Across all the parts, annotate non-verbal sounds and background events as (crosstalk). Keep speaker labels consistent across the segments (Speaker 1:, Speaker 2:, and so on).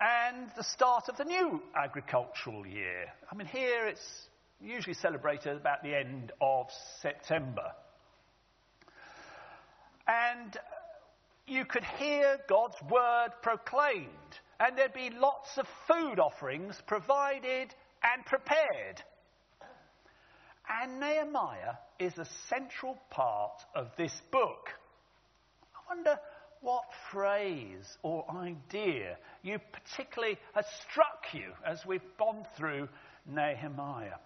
Speaker 1: and the start of the new agricultural year. I mean, here it's usually celebrated about the end of September. And you could hear God's word proclaimed, and there'd be lots of food offerings provided and prepared. And Nehemiah is a central part of this book. I wonder what phrase or idea you particularly has struck you as we've gone through Nehemiah.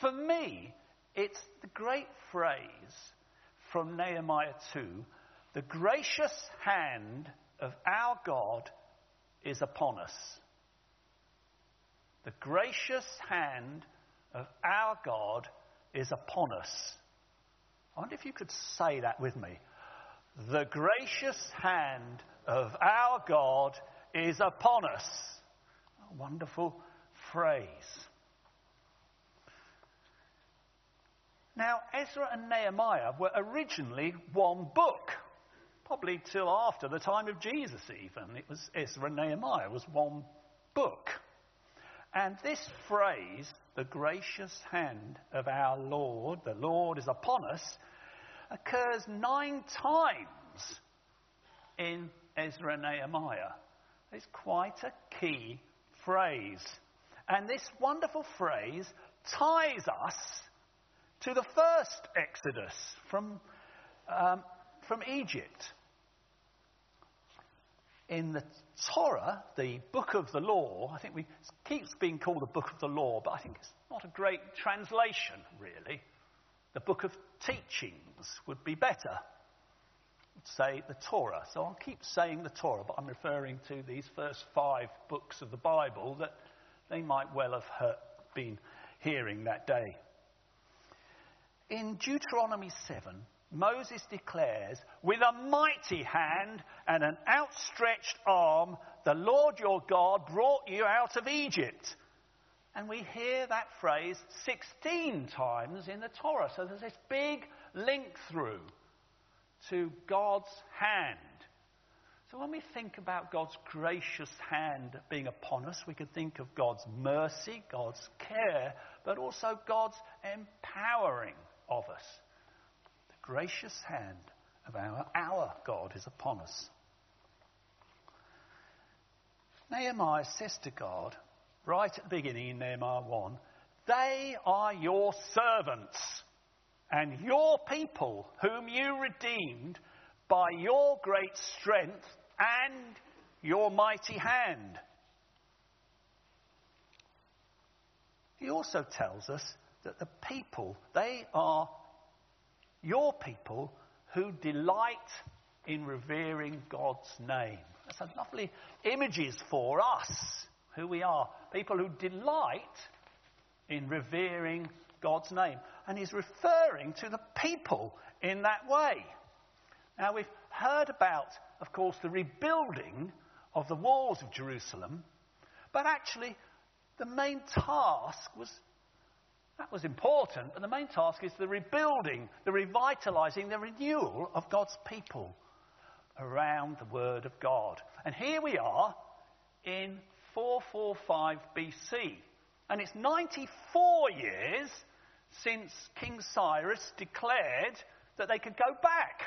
Speaker 1: For me, it's the great phrase from Nehemiah 2 the gracious hand of our God is upon us. The gracious hand of our God is upon us. I wonder if you could say that with me. The gracious hand of our God is upon us. A wonderful phrase. Now, Ezra and Nehemiah were originally one book, probably till after the time of Jesus, even. It was Ezra and Nehemiah was one book. And this phrase, the gracious hand of our Lord, the Lord is upon us, occurs nine times in Ezra and Nehemiah. It's quite a key phrase. And this wonderful phrase ties us to the first Exodus from, um, from Egypt. In the Torah, the book of the law, I think we, it keeps being called the book of the law, but I think it's not a great translation, really. The book of teachings would be better. Say the Torah. So I'll keep saying the Torah, but I'm referring to these first five books of the Bible that they might well have heard, been hearing that day. In Deuteronomy 7, Moses declares, With a mighty hand and an outstretched arm, the Lord your God brought you out of Egypt. And we hear that phrase 16 times in the Torah. So there's this big link through to God's hand. So when we think about God's gracious hand being upon us, we can think of God's mercy, God's care, but also God's empowering of us. The gracious hand of our, our God is upon us. Nehemiah says to God, right at the beginning in Nehemiah 1, they are your servants and your people whom you redeemed by your great strength and your mighty hand. He also tells us that the people, they are your people who delight in revering God's name. That's a lovely images for us, who we are. People who delight in revering God's name. And he's referring to the people in that way. Now, we've heard about, of course, the rebuilding of the walls of Jerusalem, but actually, the main task was that was important, but the main task is the rebuilding, the revitalizing, the renewal of God's people around the Word of God. And here we are in 445 BC. And it's 94 years since King Cyrus declared that they could go back.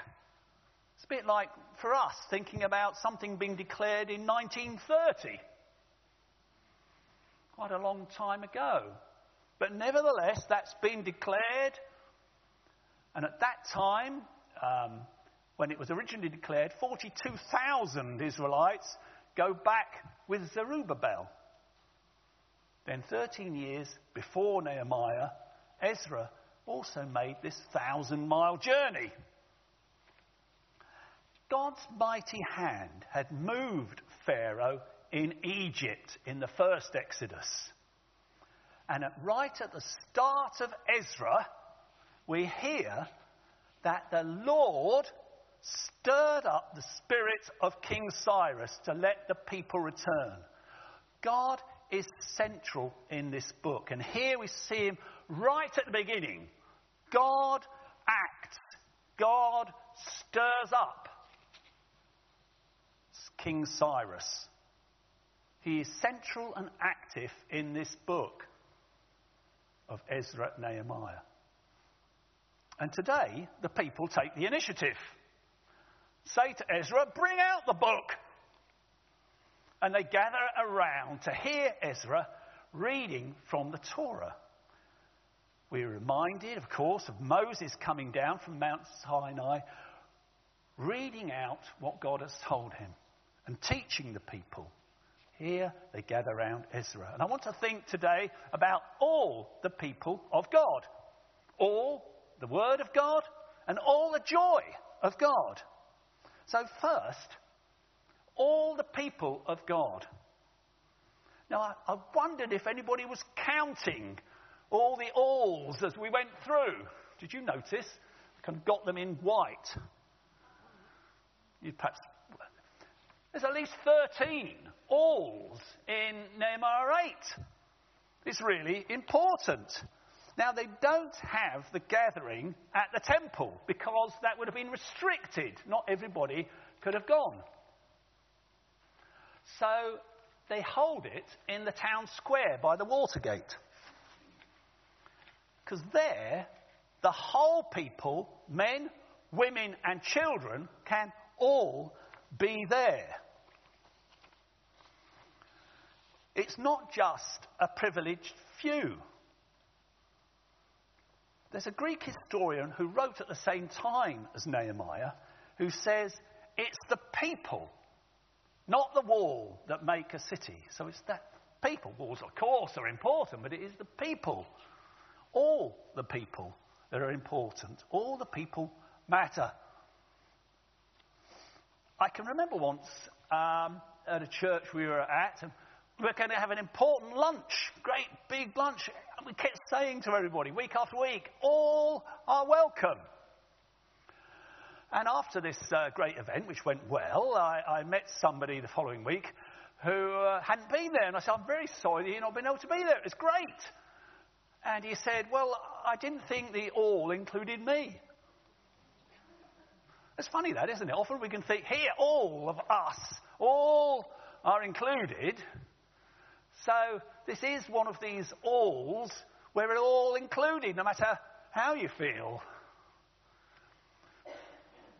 Speaker 1: It's a bit like for us thinking about something being declared in 1930. Quite a long time ago. But nevertheless, that's been declared. And at that time, um, when it was originally declared, 42,000 Israelites go back with Zerubbabel. Then, 13 years before Nehemiah, Ezra also made this thousand mile journey. God's mighty hand had moved Pharaoh in Egypt in the first Exodus. And at, right at the start of Ezra, we hear that the Lord stirred up the spirit of King Cyrus to let the people return. God is central in this book. And here we see him right at the beginning. God acts, God stirs up King Cyrus He is central and active in this book of Ezra Nehemiah. And today, the people take the initiative. Say to Ezra, bring out the book. And they gather around to hear Ezra reading from the Torah. We're reminded, of course, of Moses coming down from Mount Sinai, reading out what God has told him and teaching the people. Here they gather around Ezra. And I want to think today about all the people of God, all the Word of God, and all the joy of God. So, first, all the people of God. Now, I, I wondered if anybody was counting all the alls as we went through. Did you notice? I kind of got them in white. You perhaps. There's at least 13 alls in Nehemiah 8. It's really important. Now, they don't have the gathering at the temple because that would have been restricted. Not everybody could have gone. So they hold it in the town square by the Water Gate. Because there, the whole people, men, women, and children, can all be there. It's not just a privileged few. There's a Greek historian who wrote at the same time as Nehemiah who says it's the people, not the wall, that make a city. So it's that people. Walls, of course, are important, but it is the people. All the people that are important. All the people matter. I can remember once um, at a church we were at, and we're going to have an important lunch, great big lunch. And we kept saying to everybody, week after week, all are welcome. And after this uh, great event, which went well, I, I, met somebody the following week who uh, hadn't been there. And I said, I'm very sorry that you've not been able to be there. It was great. And he said, Well, I didn't think the all included me. It's funny that, isn't it? Often we can think, here, all of us, all are included. So this is one of these alls where we're all included, no matter how you feel.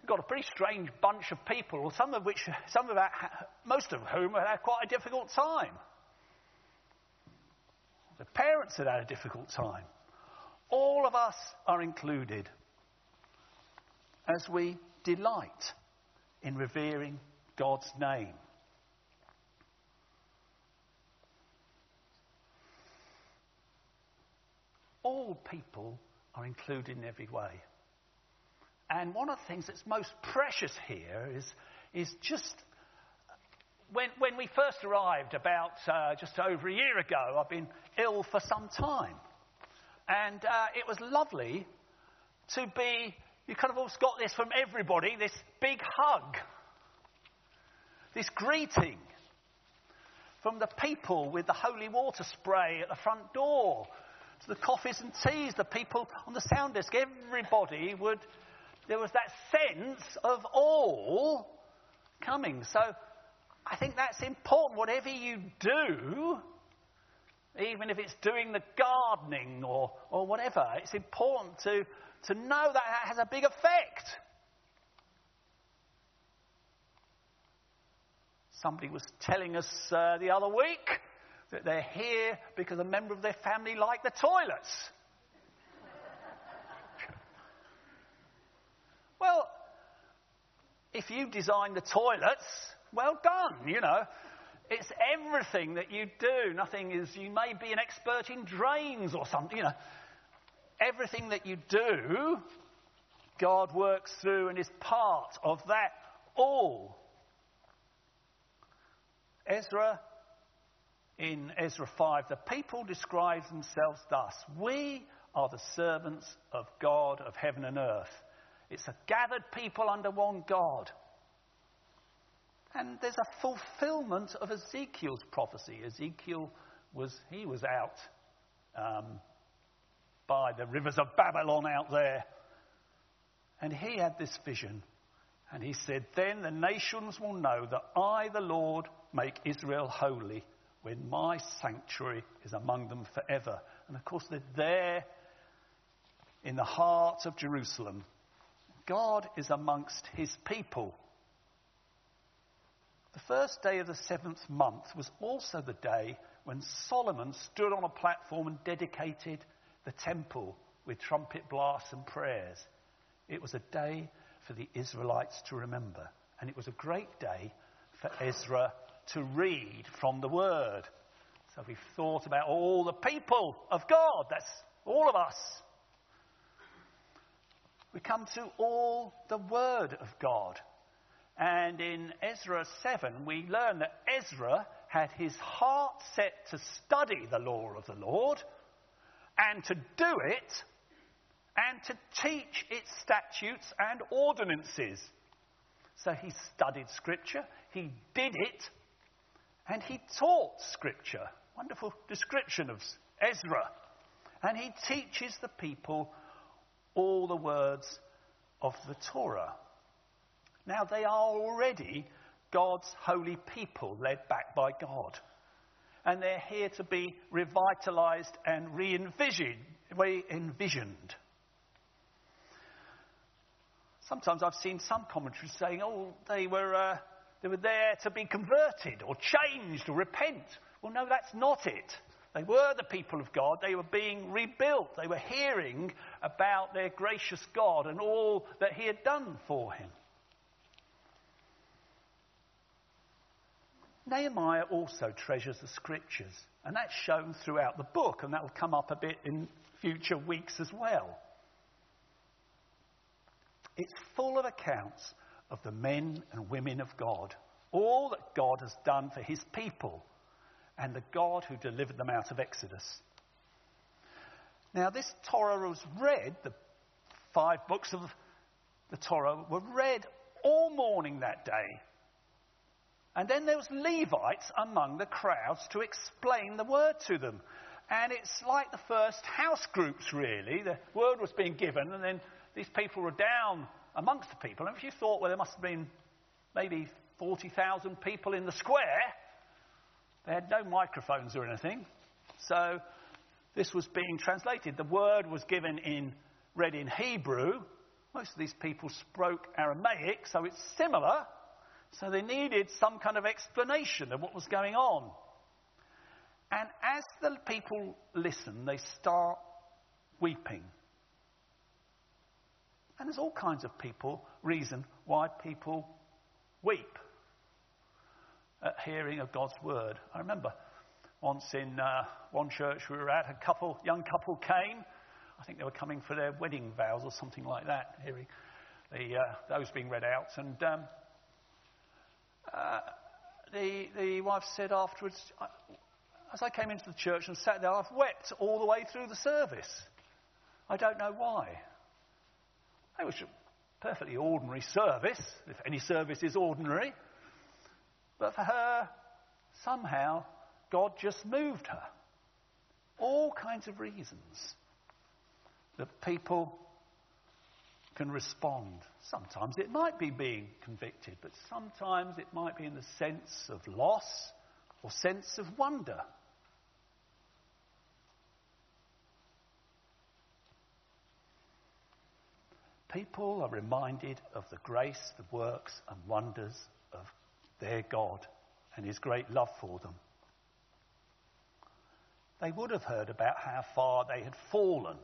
Speaker 1: Got a pretty strange bunch of people, some of which, some of our, most of whom have had quite a difficult time. The parents have had a difficult time. All of us are included as we delight in revering God's name. all people are included in every way. And one of the things that's most precious here is, is just when, when we first arrived about uh, just over a year ago, I've been ill for some time. And uh, it was lovely to be, you kind of always got this from everybody this big hug, this greeting from the people with the holy water spray at the front door to the coffees and teas, the people on the sound desk, everybody would, there was that sense of all coming. So I think that's important. Whatever you do, even if it's doing the gardening or, or whatever, it's important to, to know that that has a big effect. Somebody was telling us uh, the other week that they're here because a member of their family liked the toilets. Well, if you design the toilets, well done, you know. It's everything that you do. Nothing is, you may be an expert in drains or something, you know. Everything that you do, God works through and is part of that all. Ezra in Ezra 5, the people describe themselves thus We are the servants of God of heaven and earth. It's a gathered people under one God. And there's a fulfillment of Ezekiel's prophecy. Ezekiel was, he was out um, by the rivers of Babylon out there. And he had this vision. And he said, Then the nations will know that I, the Lord, make Israel holy when my sanctuary is among them forever. And of course, they're there in the heart of Jerusalem. God is amongst his people. The first day of the seventh month was also the day when Solomon stood on a platform and dedicated the temple with trumpet blasts and prayers. It was a day for the Israelites to remember. And it was a great day for Ezra to read from the Word. So we've thought about all the people of God. That's all of us. We come to all the Word of God. And in Ezra 7, we learn that Ezra had his heart set to study the law of the Lord and to do it and to teach its statutes and ordinances. So he studied Scripture, he did it, and he taught Scripture. Wonderful description of Ezra. And he teaches the people all the words of the Torah. Now, they are already God's holy people led back by God. And they're here to be revitalized and re envisioned. Sometimes I've seen some commentaries saying, oh, they were, uh, they were there to be converted or changed or repent. Well, no, that's not it. They were the people of God. They were being rebuilt. They were hearing about their gracious God and all that He had done for him. Nehemiah also treasures the scriptures, and that's shown throughout the book, and that will come up a bit in future weeks as well. It's full of accounts of the men and women of God, all that God has done for his people, and the God who delivered them out of Exodus. Now, this Torah was read, the five books of the Torah were read all morning that day. And then there was Levites among the crowds to explain the word to them. And it's like the first house groups, really. The word was being given, and then these people were down amongst the people. And if you thought, well, there must have been maybe 40,000 people in the square, they had no microphones or anything. So this was being translated. The word was given in, read in Hebrew. Most of these people spoke Aramaic, so it's similar. So they needed some kind of explanation of what was going on. And as the people listen, they start weeping. And there's all kinds of people, reason why people weep hearing of God's word. I remember once in uh, one church we were at, a couple, young couple came. I think they were coming for their wedding vows or something like that, hearing the, uh, those being read out. And um, uh, the, the wife said afterwards, as I came into the church and sat there, I've wept all the way through the service. I don't know why. It was a perfectly ordinary service, if any service is ordinary. But for her, somehow, God just moved her. All kinds of reasons that people can respond. Sometimes it might be being convicted, but sometimes it might be in the sense of loss or sense of wonder. people are reminded of the grace, the works, and wonders of their God and his great love for them. They would have heard about how far they had fallen.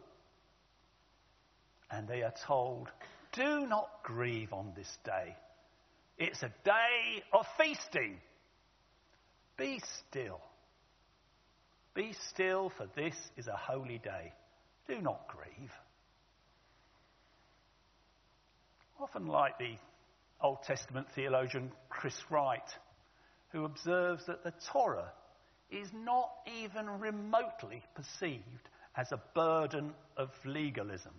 Speaker 1: And they are told, Do not grieve on this day. It's a day of feasting. Be still. Be still, for this is a holy day. Do not grieve often like the Old Testament theologian Chris Wright, who observes that the Torah is not even remotely perceived as a burden of legalism,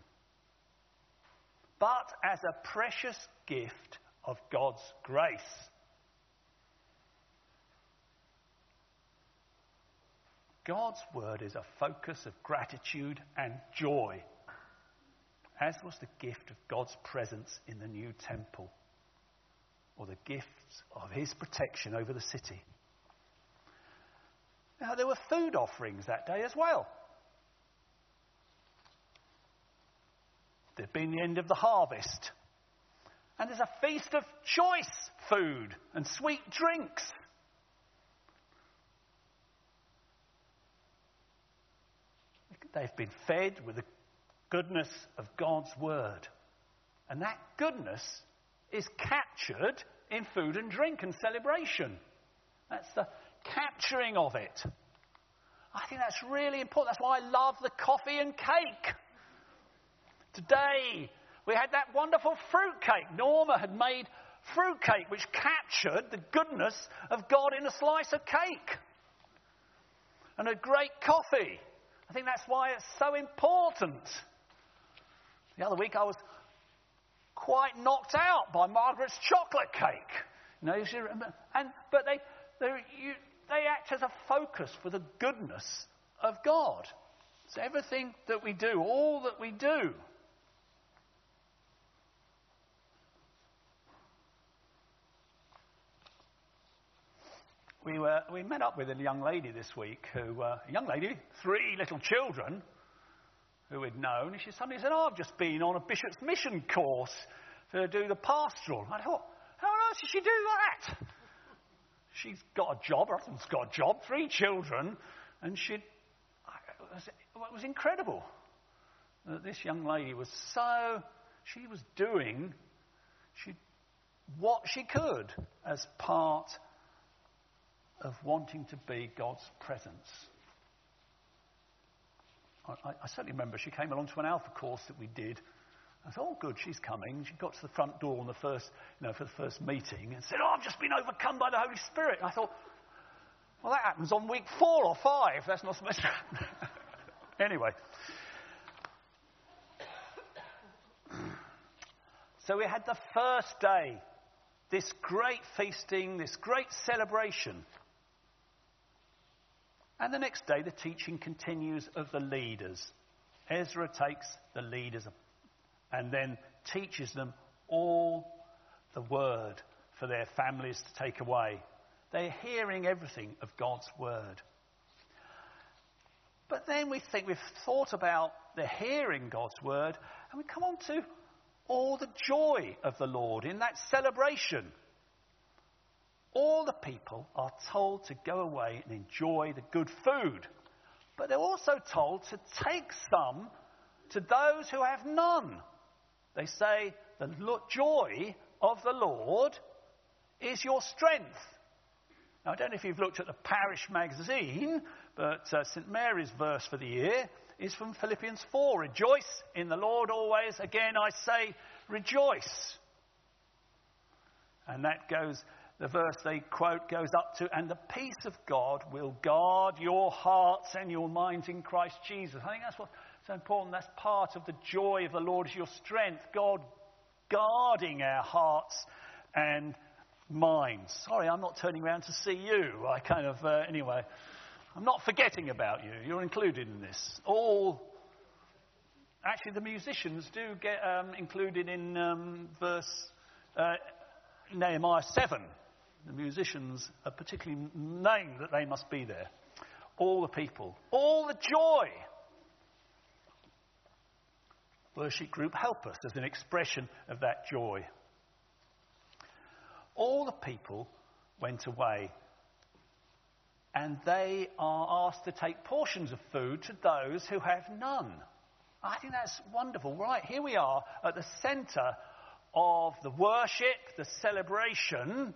Speaker 1: but as a precious gift of God's grace. God's word is a focus of gratitude and joy as was the gift of God's presence in the new temple. Or the gifts of his protection over the city. Now, there were food offerings that day as well. There'd been the end of the harvest. And there's a feast of choice food and sweet drinks. They've been fed with the goodness of God's word. And that goodness is captured in food and drink and celebration. That's the capturing of it. I think that's really important. That's why I love the coffee and cake. Today, we had that wonderful fruit cake. Norma had made fruit cake, which captured the goodness of God in a slice of cake. And a great coffee. I think that's why it's so important. The other week I was quite knocked out by Margaret's chocolate cake. You know, and, but they, they, you, they act as a focus for the goodness of God. It's everything that we do, all that we do. we, were, we met up with a young lady this week who, uh, a young lady, three little children who we'd known. And she suddenly said, Oh, I've just been on a bishop's mission course to do the pastoral. I thought, How on earth did she do that? She's got a job, her husband's got a job, three children, and she it was, it was incredible that this young lady was so, she was doing she, what she could as part of wanting to be God's presence. I, I, certainly remember she came along to an Alpha course that we did. I thought, oh, good, she's coming. She got to the front door on the first, you know, for the first meeting and said, oh, I've just been overcome by the Holy Spirit. And I thought, well, that happens on week four or five. That's not supposed to happen. (laughs) anyway. So we had the first day, this great feasting, this great celebration. And the next day, the teaching continues of the leaders. Ezra takes the leaders and then teaches them all the word for their families to take away. They're hearing everything of God's word. But then we think we've thought about the hearing God's word, and we come on to all the joy of the Lord in that celebration all the people are told to go away and enjoy the good food. But they're also told to take some to those who have none. They say, The joy of the Lord is your strength. Now, I don't know if you've looked at the parish magazine, but uh, St. Mary's verse for the year is from Philippians 4 Rejoice in the Lord always. Again, I say, rejoice. And that goes the verse they quote goes up to, and the peace of God will guard your hearts and your minds in Christ Jesus. I think that's what's so important. That's part of the joy of the Lord is your strength. God guarding our hearts and minds. Sorry, I'm not turning around to see you. I kind of, uh, anyway, I'm not forgetting about you. You're included in this. All, actually, the musicians do get um, included in um, verse uh, Nehemiah 7 the musicians are particularly named that they must be there. All the people, all the joy. Worship group help us as an expression of that joy. All the people went away and they are asked to take portions of food to those who have none. I think that's wonderful. Right, here we are at the centre of the worship, the celebration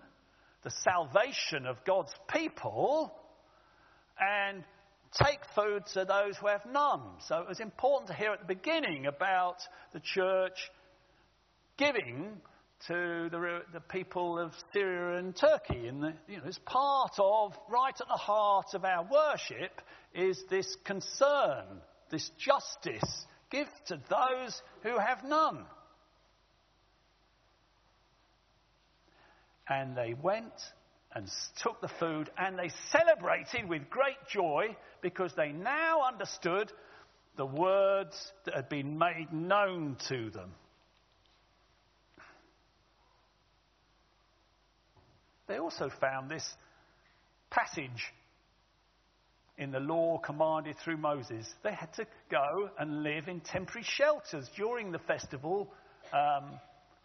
Speaker 1: the salvation of God's people and take food to those who have none. So it was important to hear at the beginning about the church giving to the, the people of Syria and Turkey. And the, you know, it's part of, right at the heart of our worship, is this concern, this justice. Give to those who have none. And they went and took the food and they celebrated with great joy because they now understood the words that had been made known to them. they also found this passage in the law commanded through Moses. They had to go and live in temporary shelters during the festival, um,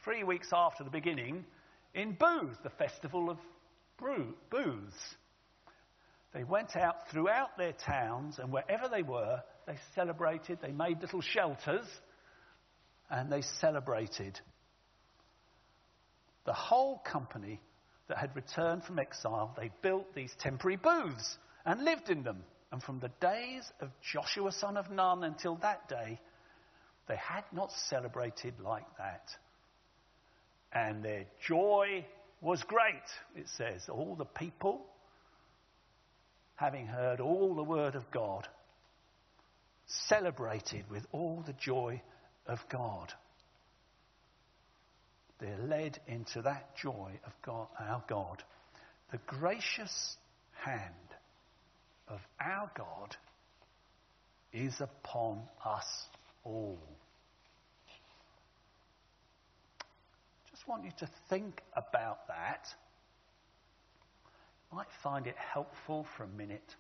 Speaker 1: three weeks after the beginning, in Booth, the festival of booths. They went out throughout their towns, and wherever they were, they celebrated. They made little shelters, and they celebrated. The whole company that had returned from exile, they built these temporary booths and lived in them. And from the days of Joshua son of Nun until that day, they had not celebrated like that. And their joy was great, it says. All the people, having heard all the word of God, celebrated with all the joy of God. They're led into that joy of God, our God. The gracious hand of our God is upon us all. Want you to think about that. You might find it helpful for a minute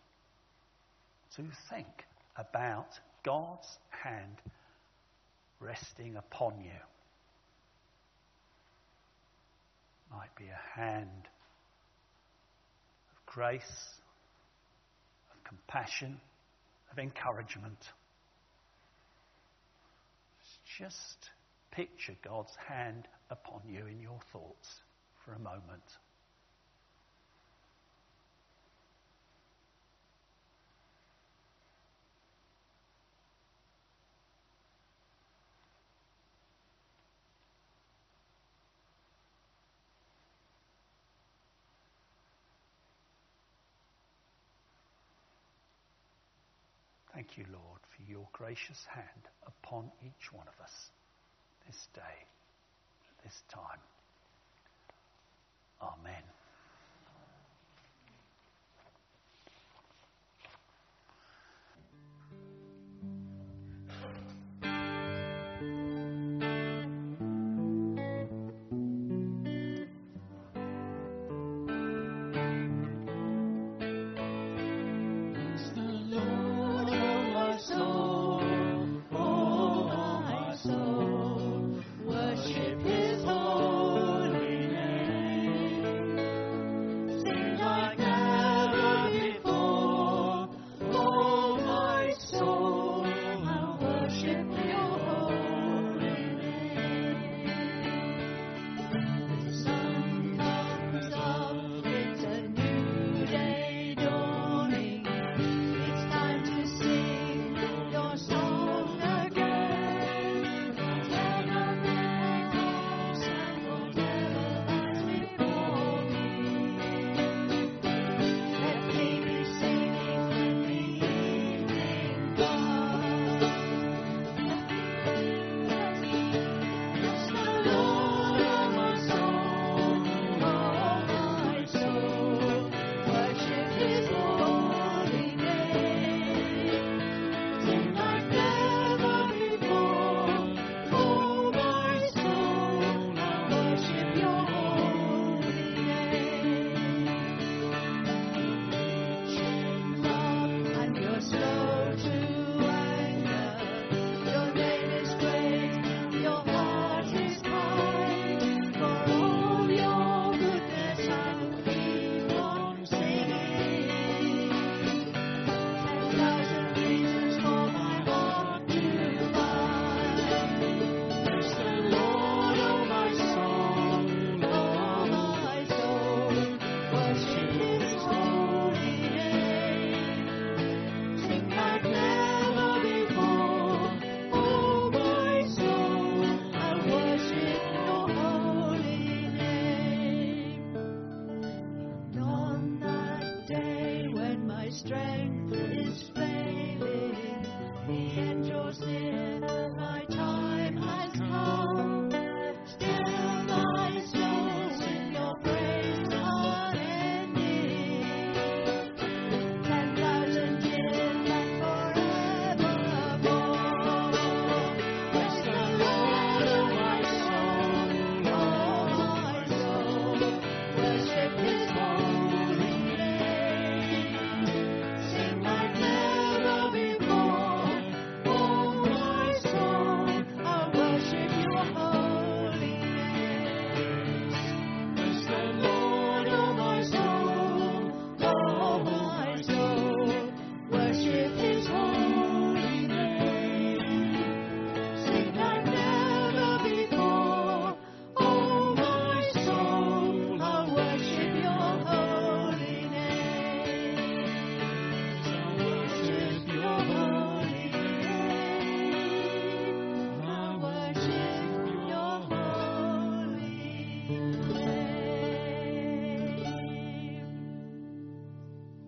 Speaker 1: to think about God's hand resting upon you. Might be a hand of grace, of compassion, of encouragement. It's just picture God's hand upon you in your thoughts for a moment. Thank you, Lord, for your gracious hand upon each one of us this day, this time. Amen. worship you.